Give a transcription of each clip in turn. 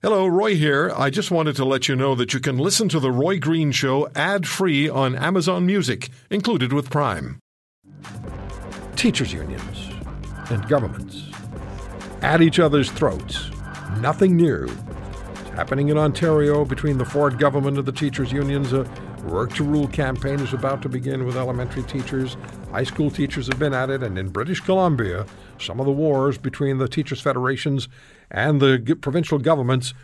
Hello, Roy here. I just wanted to let you know that you can listen to The Roy Green Show ad free on Amazon Music, included with Prime. Teachers' unions and governments at each other's throats. Nothing new. It's happening in Ontario between the Ford government and the teachers' unions. A work to rule campaign is about to begin with elementary teachers. High school teachers have been at it, and in British Columbia, some of the wars between the teachers' federations and the provincial governments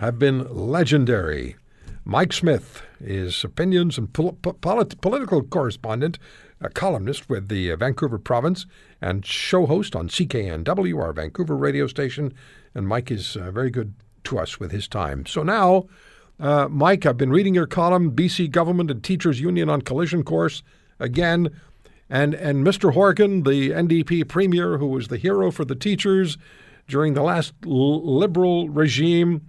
have been legendary. Mike Smyth is opinions and pol- polit- political correspondent, a columnist with the Vancouver province, and show host on CKNW, our Vancouver radio station. And Mike is uh, very good to us with his time. So now, uh, Mike, I've been reading your column, BC Government and Teachers Union on Collision Course. Again, and and Mr. Horgan, the NDP premier, who was the hero for the teachers, during the last liberal regime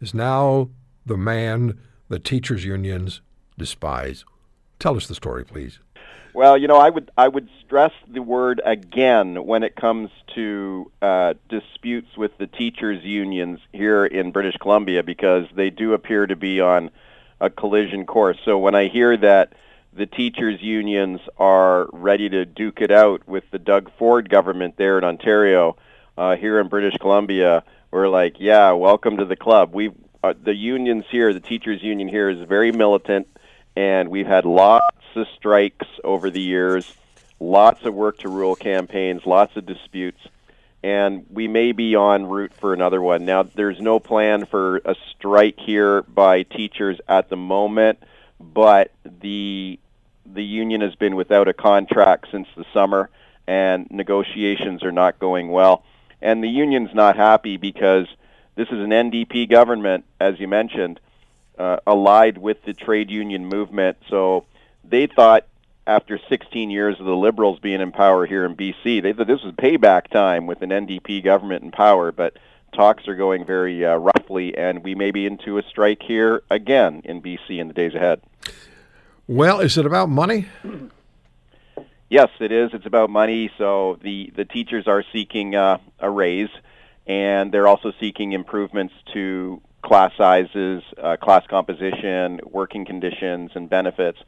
is now the man the teachers' unions despise. Tell us the story, please. Well, you know, I would I would stress the word again when it comes to uh, disputes with the teachers' unions here in British Columbia because they do appear to be on a collision course. So when I hear that the teachers' unions are ready to duke it out with the Doug Ford government there in Ontario, uh, here in British Columbia, we're like, yeah, welcome to the club. We uh, the unions here, the teachers union here is very militant, and we've had lots of strikes over the years, lots of work to rule campaigns, lots of disputes, and we may be en route for another one. Now, there's no plan for a strike here by teachers at the moment, but the the union has been without a contract since the summer, and negotiations are not going well and the union's not happy because this is an NDP government, as you mentioned, uh, allied with the trade union movement. So they thought after 16 years of the Liberals being in power here in BC, they thought this was payback time with an NDP government in power, but talks are going very uh, roughly, and we may be into a strike here again in BC in the days ahead. Well, is it about money? Yes, it is. It's about money. So the the teachers are seeking uh, a raise, and they're also seeking improvements to class sizes, uh, class composition, working conditions, and benefits.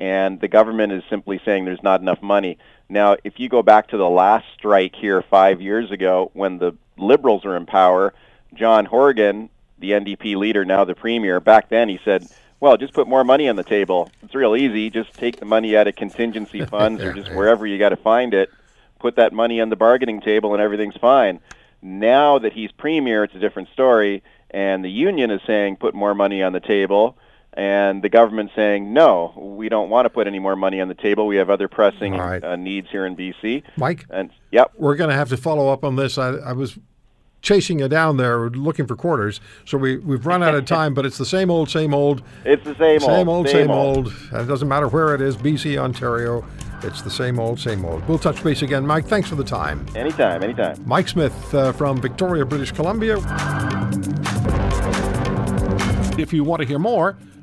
And the government is simply saying there's not enough money. Now, if you go back to the last strike here five years ago, when the Liberals were in power, John Horgan, the NDP leader, now the premier, back then he said well, just put more money on the table. It's real easy. Just take the money out of contingency funds or just wherever you got to find it. Put that money on the bargaining table and everything's fine. Now that he's premier, it's a different story. And the union is saying put more money on the table. And the government saying, no, we don't want to put any more money on the table. We have other pressing right. uh, needs here in BC. Mike, and yep, we're going to have to follow up on this. I, I was chasing you down there looking for quarters. So we, we've run out of time, but it's the same old, same old. It's the same, same old, same, same old. old. It doesn't matter where it is, BC, Ontario. It's the same old, same old. We'll touch base again. Mike, thanks for the time. Anytime, anytime. Mike Smyth uh, from Victoria, British Columbia. If you want to hear more,